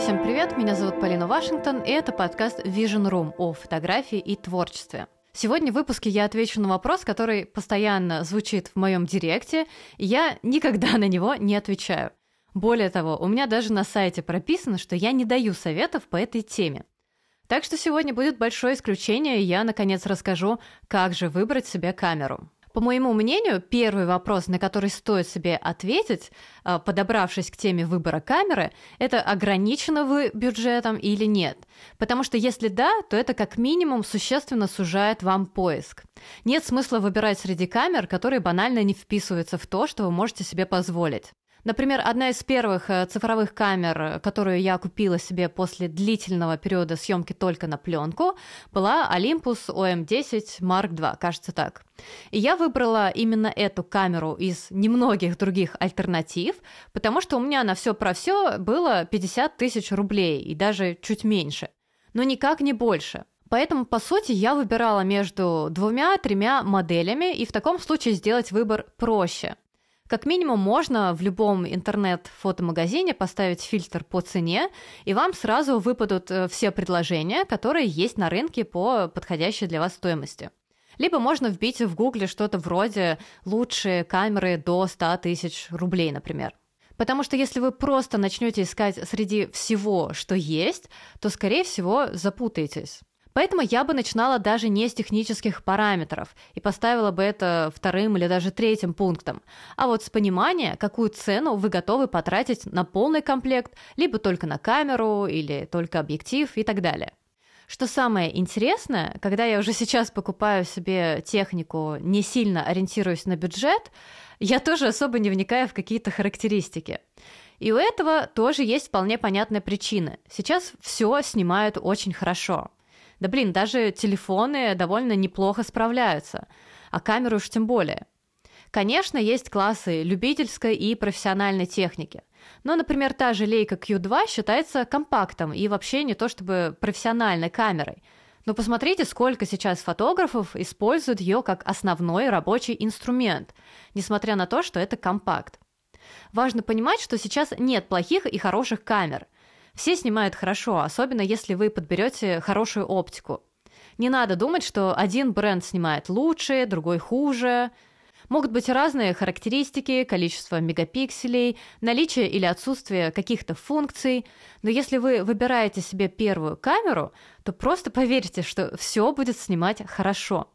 всем привет! Меня зовут Полина Вашингтон, и это подкаст Vision Room о фотографии и творчестве. Сегодня в выпуске я отвечу на вопрос, который постоянно звучит в моем директе, и я никогда на него не отвечаю. Более того, у меня даже на сайте прописано, что я не даю советов по этой теме. Так что сегодня будет большое исключение, и я, наконец, расскажу, как же выбрать себе камеру. По моему мнению, первый вопрос, на который стоит себе ответить, а, подобравшись к теме выбора камеры, это ограничено вы бюджетом или нет. Потому что если да, то это как минимум существенно сужает вам поиск. Нет смысла выбирать среди камер, которые банально не вписываются в то, что вы можете себе позволить. Например, одна из первых э, цифровых камер, которую я купила себе после длительного периода съемки только на пленку, была Olympus OM10 Mark II, кажется так. И я выбрала именно эту камеру из немногих других альтернатив, потому что у меня на все про все было 50 тысяч рублей и даже чуть меньше. Но никак не больше. Поэтому, по сути, я выбирала между двумя-тремя моделями, и в таком случае сделать выбор проще. Как минимум можно в любом интернет-фотомагазине поставить фильтр по цене, и вам сразу выпадут э, все предложения, которые есть на рынке по подходящей для вас стоимости. Либо можно вбить в гугле что-то вроде «лучшие камеры до 100 тысяч рублей», например. Потому что если вы просто начнете искать среди всего, что есть, то, скорее всего, запутаетесь. Поэтому я бы начинала даже не с технических параметров и поставила бы это вторым или даже третьим пунктом, а вот с понимания, какую цену вы готовы потратить на полный комплект, либо только на камеру, или только объектив и так далее. Что самое интересное, когда я уже сейчас покупаю себе технику, не сильно ориентируясь на бюджет, я тоже особо не вникаю в какие-то характеристики. И у этого тоже есть вполне понятная причина. Сейчас все снимают очень хорошо. Да блин, даже телефоны довольно неплохо справляются, а камеры уж тем более. Конечно, есть классы любительской и профессиональной техники. Но, например, та же Leica Q2 считается компактом и вообще не то чтобы профессиональной камерой. Но посмотрите, сколько сейчас фотографов используют ее как основной рабочий инструмент, несмотря на то, что это компакт. Важно понимать, что сейчас нет плохих и хороших камер – все снимают хорошо, особенно если вы подберете хорошую оптику. Не надо думать, что один бренд снимает лучше, другой хуже. Могут быть разные характеристики, количество мегапикселей, наличие или отсутствие каких-то функций, но если вы выбираете себе первую камеру, то просто поверьте, что все будет снимать хорошо.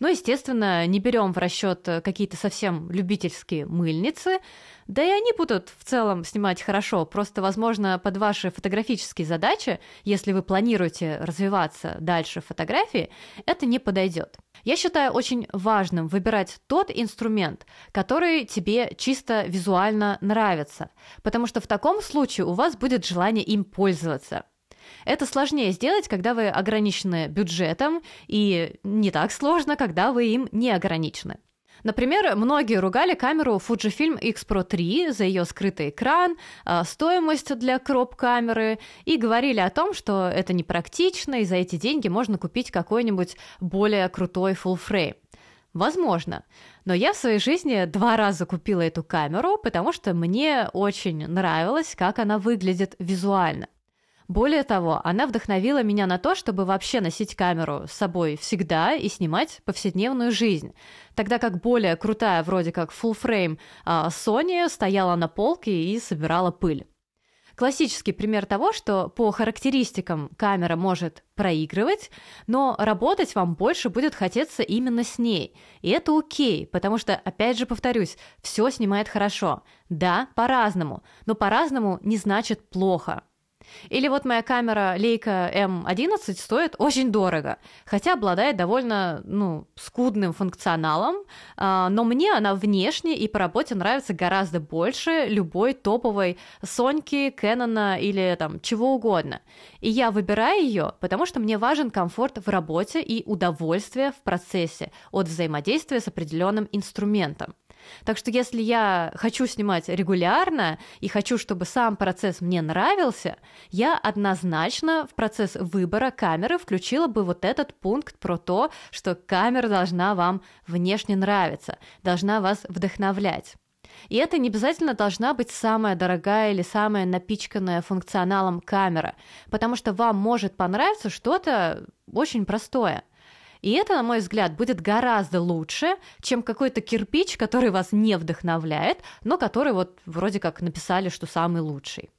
Но, ну, естественно, не берем в расчет э, какие-то совсем любительские мыльницы, да и они будут в целом снимать хорошо, просто, возможно, под ваши фотографические задачи, если вы планируете развиваться дальше в фотографии, это не подойдет. Я считаю очень важным выбирать тот инструмент, который тебе чисто визуально нравится, потому что в таком случае у вас будет желание им пользоваться. Это сложнее сделать, когда вы ограничены бюджетом, и не так сложно, когда вы им не ограничены. Например, многие ругали камеру Fujifilm X Pro 3 за ее скрытый экран, а, стоимость для кроп-камеры и говорили о том, что это непрактично, и за эти деньги можно купить какой-нибудь более крутой full frame. Возможно. Но я в своей жизни два раза купила эту камеру, потому что мне очень нравилось, как она выглядит визуально. Более того, она вдохновила меня на то, чтобы вообще носить камеру с собой всегда и снимать повседневную жизнь. Тогда как более крутая, вроде как full frame а, Sony стояла на полке и собирала пыль. Классический пример того, что по характеристикам камера может проигрывать, но работать вам больше будет хотеться именно с ней. И это окей, потому что, опять же повторюсь, все снимает хорошо. Да, по-разному, но по-разному не значит плохо. Или вот моя камера Leica M11 стоит очень дорого, хотя обладает довольно, ну, скудным функционалом, а, но мне она внешне и по работе нравится гораздо больше любой топовой Соньки, Кэнона или там чего угодно. И я выбираю ее, потому что мне важен комфорт в работе и удовольствие в процессе от взаимодействия с определенным инструментом. Так что если я хочу снимать регулярно и хочу, чтобы сам процесс мне нравился, я однозначно в процесс выбора камеры включила бы вот этот пункт про то, что камера должна вам внешне нравиться, должна вас вдохновлять. И это не обязательно должна быть самая дорогая или самая напичканная функционалом камера, потому что вам может понравиться что-то очень простое. И это, на мой взгляд, будет гораздо лучше, чем какой-то кирпич, который вас не вдохновляет, но который вот вроде как написали, что самый лучший.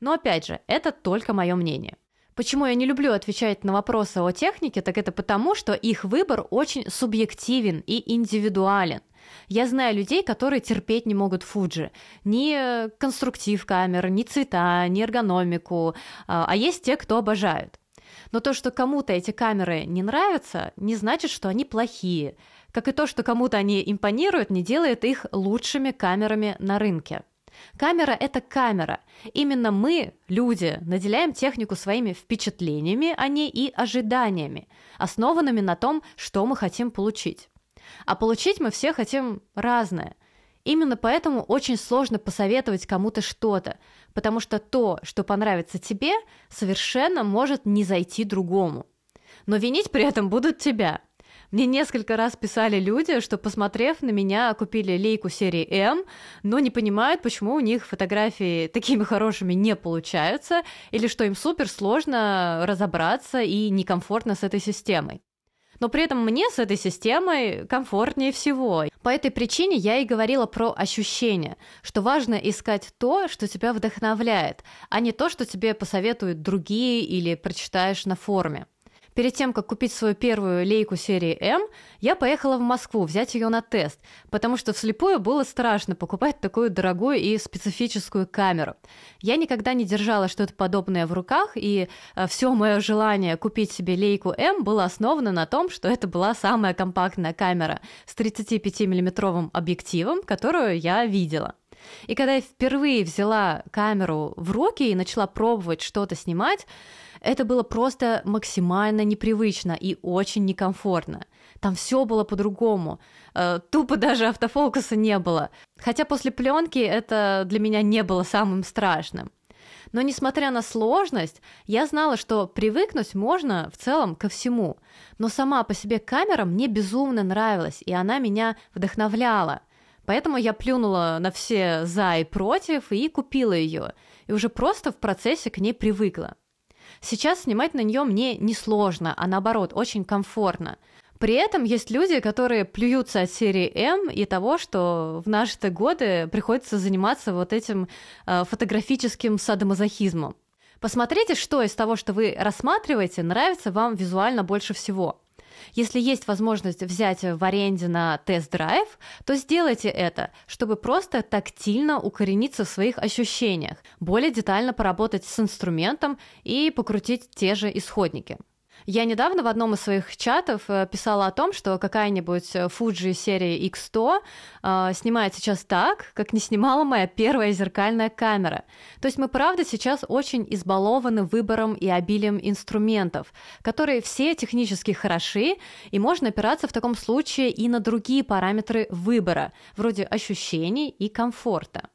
Но опять же, это только мое мнение. Почему я не люблю отвечать на вопросы о технике, так это потому, что их выбор очень субъективен и индивидуален. Я знаю людей, которые терпеть не могут Фуджи. Ни конструктив камер, ни цвета, ни эргономику. А, а есть те, кто обожают. Но то, что кому-то эти камеры не нравятся, не значит, что они плохие. Как и то, что кому-то они импонируют, не делает их лучшими камерами на рынке. Камера — это камера. Именно мы, люди, наделяем технику своими впечатлениями о ней и ожиданиями, основанными на том, что мы хотим получить. А получить мы все хотим разное. Именно поэтому очень сложно посоветовать кому-то что-то, потому что то, что понравится тебе, совершенно может не зайти другому. Но винить при этом будут тебя. Мне несколько раз писали люди, что, посмотрев на меня, купили лейку серии М, но не понимают, почему у них фотографии такими хорошими не получаются, или что им супер сложно разобраться и некомфортно с этой системой но при этом мне с этой системой комфортнее всего. По этой причине я и говорила про ощущения, что важно искать то, что тебя вдохновляет, а не то, что тебе посоветуют другие или прочитаешь на форуме. Перед тем, как купить свою первую лейку серии М, я поехала в Москву взять ее на тест, потому что вслепую было страшно покупать такую дорогую и специфическую камеру. Я никогда не держала что-то подобное в руках, и э, все мое желание купить себе лейку М было основано на том, что это была самая компактная камера с 35-миллиметровым объективом, которую я видела. И когда я впервые взяла камеру в руки и начала пробовать что-то снимать, это было просто максимально непривычно и очень некомфортно. Там все было по-другому. Э, тупо даже автофокуса не было. Хотя после пленки это для меня не было самым страшным. Но несмотря на сложность, я знала, что привыкнуть можно в целом ко всему. Но сама по себе камера мне безумно нравилась, и она меня вдохновляла. Поэтому я плюнула на все за и против и купила ее. И уже просто в процессе к ней привыкла. Сейчас снимать на нее мне не сложно, а наоборот, очень комфортно. При этом есть люди, которые плюются от серии М и того, что в наши годы приходится заниматься вот этим э, фотографическим садомазохизмом. Посмотрите, что из того, что вы рассматриваете, нравится вам визуально больше всего. Если есть возможность взять в аренде на тест-драйв, то сделайте это, чтобы просто тактильно укорениться в своих ощущениях, более детально поработать с инструментом и покрутить те же исходники. Я недавно в одном из своих чатов э, писала о том, что какая-нибудь э, Fuji серии X100 э, снимает сейчас так, как не снимала моя первая зеркальная камера. То есть мы, правда, сейчас очень избалованы выбором и обилием инструментов, которые все технически хороши, и можно опираться в таком случае и на другие параметры выбора, вроде ощущений и комфорта.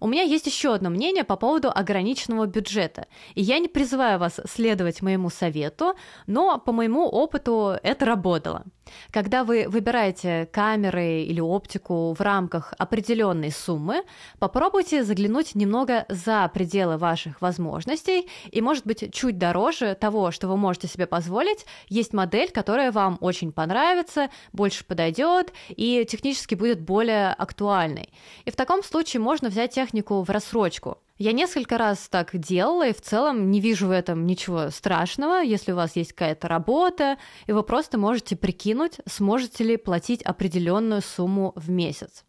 У меня есть еще одно мнение по поводу ограниченного бюджета. И я не призываю вас следовать моему совету, но по моему опыту это работало. Когда вы выбираете камеры или оптику в рамках определенной суммы, попробуйте заглянуть немного за пределы ваших возможностей, и, может быть, чуть дороже того, что вы можете себе позволить, есть модель, которая вам очень понравится, больше подойдет и технически будет более актуальной. И в таком случае можно взять технику в рассрочку. Я несколько раз так делала, и в целом не вижу в этом ничего страшного, если у вас есть какая-то работа, и вы просто можете прикинуть, сможете ли платить определенную сумму в месяц.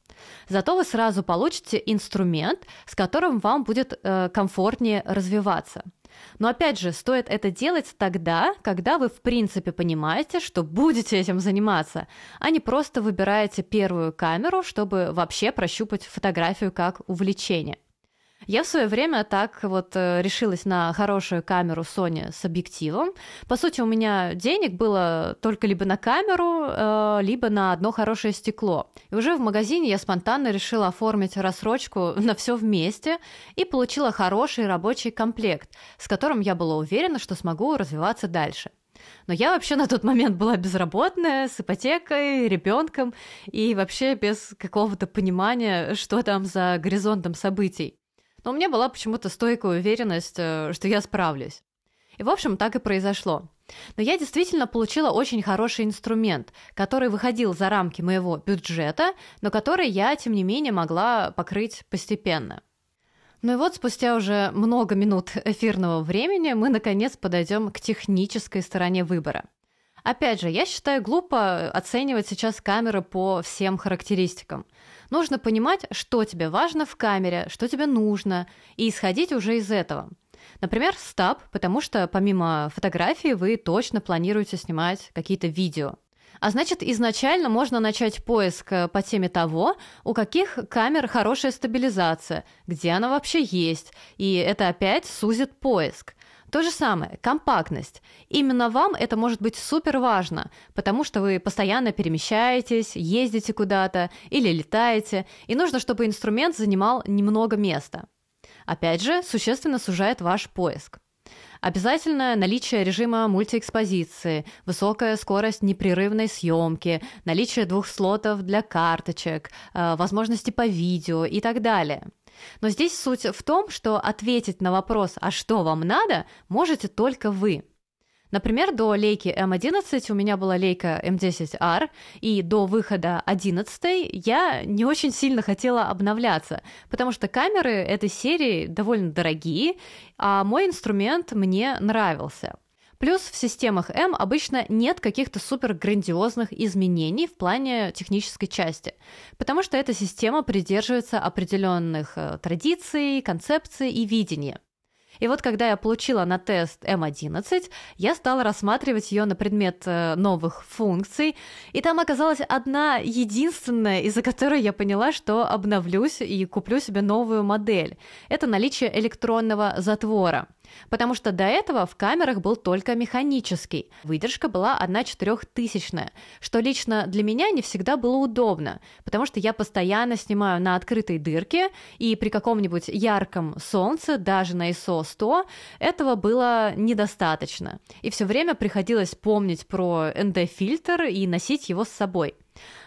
Зато вы сразу получите инструмент, с которым вам будет э, комфортнее развиваться. Но опять же, стоит это делать тогда, когда вы в принципе понимаете, что будете этим заниматься, а не просто выбираете первую камеру, чтобы вообще прощупать фотографию как увлечение. Я в свое время так вот э, решилась на хорошую камеру Sony с объективом. По сути, у меня денег было только либо на камеру, э, либо на одно хорошее стекло. И уже в магазине я спонтанно решила оформить рассрочку на все вместе и получила хороший рабочий комплект, с которым я была уверена, что смогу развиваться дальше. Но я вообще на тот момент была безработная, с ипотекой, ребенком и вообще без какого-то понимания, что там за горизонтом событий. Но у меня была почему-то стойкая уверенность, э, что я справлюсь. И, в общем, так и произошло. Но я действительно получила очень хороший инструмент, который выходил за рамки моего бюджета, но который я, тем не менее, могла покрыть постепенно. Ну и вот спустя уже много минут эфирного времени мы наконец подойдем к технической стороне выбора. Опять же, я считаю глупо оценивать сейчас камеры по всем характеристикам. Нужно понимать, что тебе важно в камере, что тебе нужно, и исходить уже из этого. Например, стаб, потому что помимо фотографии вы точно планируете снимать какие-то видео. А значит, изначально можно начать поиск э, по теме того, у каких камер хорошая стабилизация, где она вообще есть, и это опять сузит поиск. То же самое, компактность. Именно вам это может быть супер важно, потому что вы постоянно перемещаетесь, ездите куда-то или летаете, и нужно, чтобы инструмент занимал немного места. Опять же, существенно сужает ваш поиск. Обязательно наличие режима мультиэкспозиции, высокая скорость непрерывной съемки, наличие двух слотов для карточек, э, возможности по видео и так далее. Но здесь суть в том, что ответить на вопрос «а что вам надо?» можете только вы – Например, до лейки М11 у меня была лейка М10R, и до выхода 11 я не очень сильно хотела обновляться, потому что камеры этой серии довольно дорогие, а мой инструмент мне нравился. Плюс в системах М обычно нет каких-то супер грандиозных изменений в плане технической части, потому что эта система придерживается определенных э, традиций, концепций и видения. И вот когда я получила на тест М11, я стала рассматривать ее на предмет э, новых функций, и там оказалась одна единственная, из-за которой я поняла, что обновлюсь и куплю себе новую модель. Это наличие электронного затвора. Потому что до этого в камерах был только механический. Выдержка была 1 четырехтысячная, что лично для меня не всегда было удобно, потому что я постоянно снимаю на открытой дырке, и при каком-нибудь ярком солнце, даже на ISO 100, этого было недостаточно. И все время приходилось помнить про ND-фильтр и носить его с собой.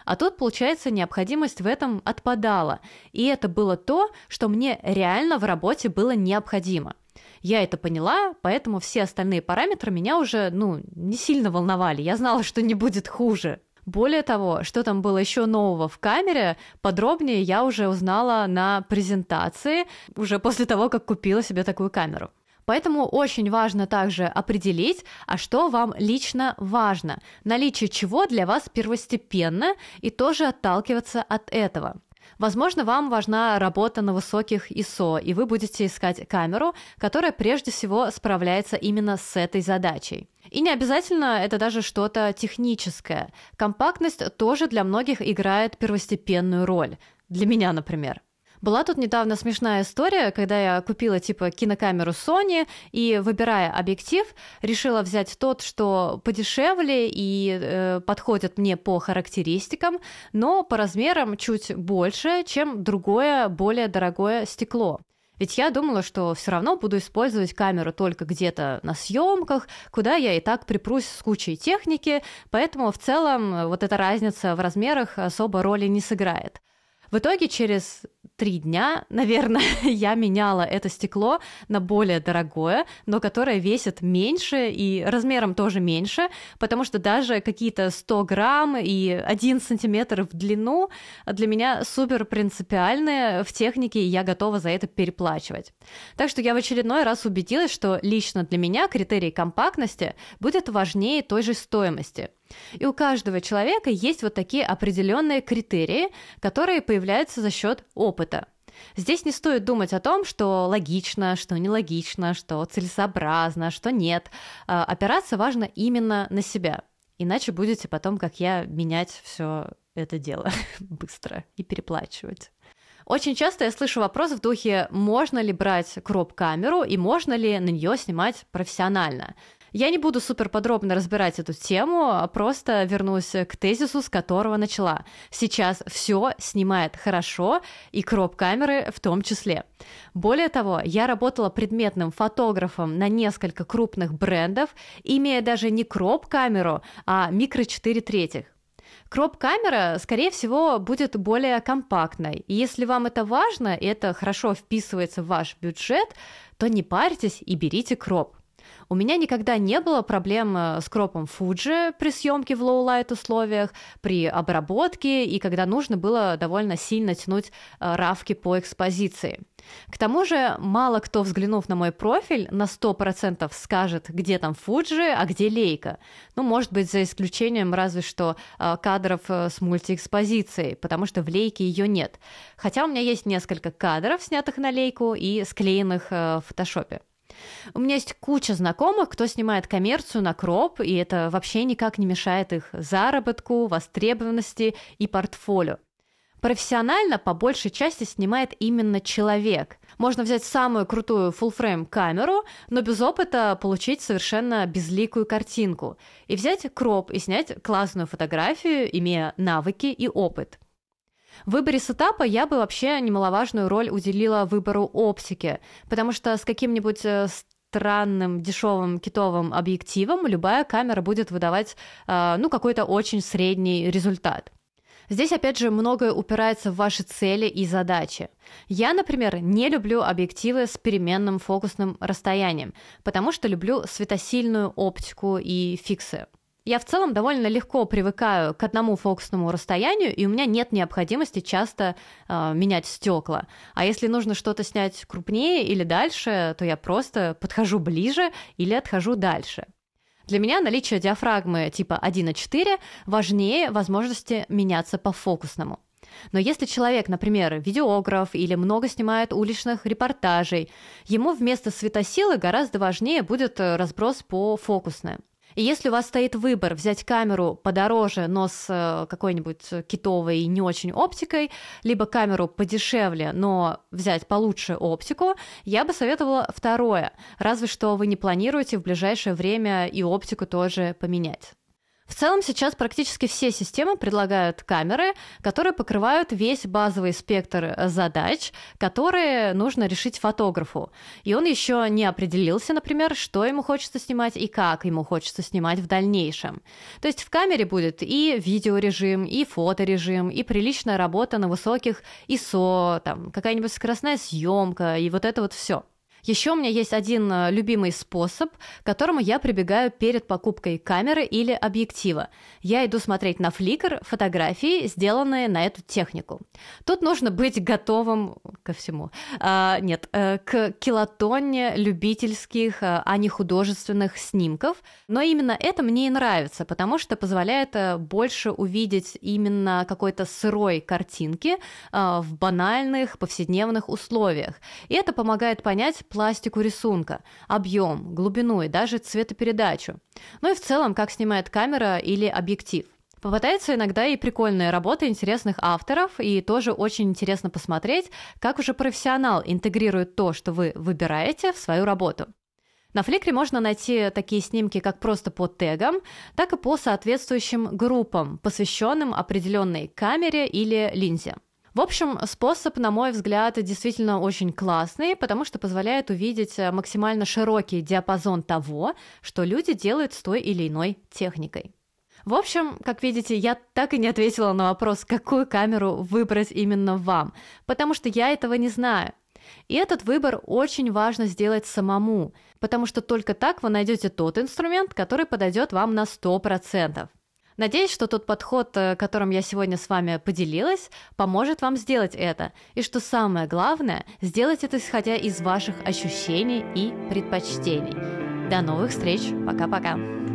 А тут, получается, необходимость в этом отпадала. И это было то, что мне реально в работе было необходимо. Я это поняла, поэтому все остальные параметры меня уже, ну, не сильно волновали. Я знала, что не будет хуже. Более того, что там было еще нового в камере, подробнее я уже узнала на презентации, уже после того, как купила себе такую камеру. Поэтому очень важно также определить, а что вам лично важно, наличие чего для вас первостепенно, и тоже отталкиваться от этого. Возможно, вам важна работа на высоких ISO, и вы будете искать камеру, которая прежде всего справляется именно с этой задачей. И не обязательно это даже что-то техническое. Компактность тоже для многих играет первостепенную роль. Для меня, например. Была тут недавно смешная история, когда я купила типа кинокамеру Sony и, выбирая объектив, решила взять тот, что подешевле и э, подходит мне по характеристикам, но по размерам чуть больше, чем другое, более дорогое стекло. Ведь я думала, что все равно буду использовать камеру только где-то на съемках, куда я и так припрусь с кучей техники, поэтому в целом вот эта разница в размерах особо роли не сыграет. В итоге через три дня, наверное, я меняла это стекло на более дорогое, но которое весит меньше и размером тоже меньше, потому что даже какие-то 100 грамм и 1 сантиметр в длину для меня супер принципиальные в технике, и я готова за это переплачивать. Так что я в очередной раз убедилась, что лично для меня критерий компактности будет важнее той же стоимости. И у каждого человека есть вот такие определенные критерии, которые появляются за счет опыта. Здесь не стоит думать о том, что логично, что нелогично, что целесообразно, что нет. А, опираться важно именно на себя. Иначе будете потом, как я, менять все это дело быстро и переплачивать. Очень часто я слышу вопрос в духе, можно ли брать кроп-камеру и можно ли на нее снимать профессионально. Я не буду супер подробно разбирать эту тему, а просто вернусь к тезису, с которого начала. Сейчас все снимает хорошо, и кроп-камеры в том числе. Более того, я работала предметным фотографом на несколько крупных брендов, имея даже не кроп-камеру, а микро 4 третьих. Кроп-камера, скорее всего, будет более компактной. И если вам это важно, и это хорошо вписывается в ваш бюджет, то не парьтесь и берите кроп. У меня никогда не было проблем э, с кропом Fuji при съемке в low-light условиях, при обработке и когда нужно было довольно сильно тянуть э, равки по экспозиции. К тому же, мало кто, взглянув на мой профиль, на 100% скажет, где там Fuji, а где лейка. Ну, может быть, за исключением разве что э, кадров с мультиэкспозицией, потому что в лейке ее нет. Хотя у меня есть несколько кадров, снятых на лейку и склеенных в фотошопе. У меня есть куча знакомых, кто снимает коммерцию на кроп, и это вообще никак не мешает их заработку, востребованности и портфолио. Профессионально по большей части снимает именно человек. Можно взять самую крутую full-frame камеру, но без опыта получить совершенно безликую картинку. И взять кроп и снять классную фотографию, имея навыки и опыт. В выборе сетапа я бы вообще немаловажную роль уделила выбору оптики, потому что с каким-нибудь э, странным дешевым китовым объективом любая камера будет выдавать э, ну какой-то очень средний результат. Здесь, опять же, многое упирается в ваши цели и задачи. Я, например, не люблю объективы с переменным фокусным расстоянием, потому что люблю светосильную оптику и фиксы. Я в целом довольно легко привыкаю к одному фокусному расстоянию, и у меня нет необходимости часто э, менять стекла. А если нужно что-то снять крупнее или дальше, то я просто подхожу ближе или отхожу дальше. Для меня наличие диафрагмы типа 1.4 важнее возможности меняться по фокусному. Но если человек, например, видеограф или много снимает уличных репортажей, ему вместо светосилы гораздо важнее будет э, разброс по фокусной. И если у вас стоит выбор взять камеру подороже, но с э, какой-нибудь китовой не очень оптикой, либо камеру подешевле, но взять получше оптику, я бы советовала второе, разве что вы не планируете в ближайшее время и оптику тоже поменять. В целом сейчас практически все системы предлагают камеры, которые покрывают весь базовый спектр э, задач, которые нужно решить фотографу. И он еще не определился, например, что ему хочется снимать и как ему хочется снимать в дальнейшем. То есть в камере будет и видеорежим, и фоторежим, и приличная работа на высоких ISO, там какая-нибудь скоростная съемка, и вот это вот все. Еще у меня есть один э, любимый способ, к которому я прибегаю перед покупкой камеры или объектива. Я иду смотреть на Flickr фотографии, сделанные на эту технику. Тут нужно быть готовым ко всему. А, нет, э, к килотонне любительских, э, а не художественных снимков. Но именно это мне и нравится, потому что позволяет больше увидеть именно какой-то сырой картинки в банальных повседневных условиях. И это помогает понять, пластику рисунка, объем, глубину и даже цветопередачу. Ну и в целом, как снимает камера или объектив. Попадается иногда и прикольные работы интересных авторов, и тоже очень интересно посмотреть, как уже профессионал интегрирует то, что вы выбираете, в свою работу. На Фликре можно найти такие снимки как просто по тегам, так и по соответствующим группам, посвященным определенной камере или линзе. В общем, способ, на мой взгляд, действительно очень классный, потому что позволяет увидеть э, максимально широкий диапазон того, что люди делают с той или иной техникой. В общем, как видите, я так и не ответила на вопрос, какую камеру выбрать именно вам, потому что я этого не знаю. И этот выбор очень важно сделать самому, потому что только так вы найдете тот инструмент, который подойдет вам на 100%. Надеюсь, что тот подход, э, которым я сегодня с вами поделилась, поможет вам сделать это. И что самое главное, сделать это исходя из ваших ощущений и предпочтений. До новых встреч. Пока-пока.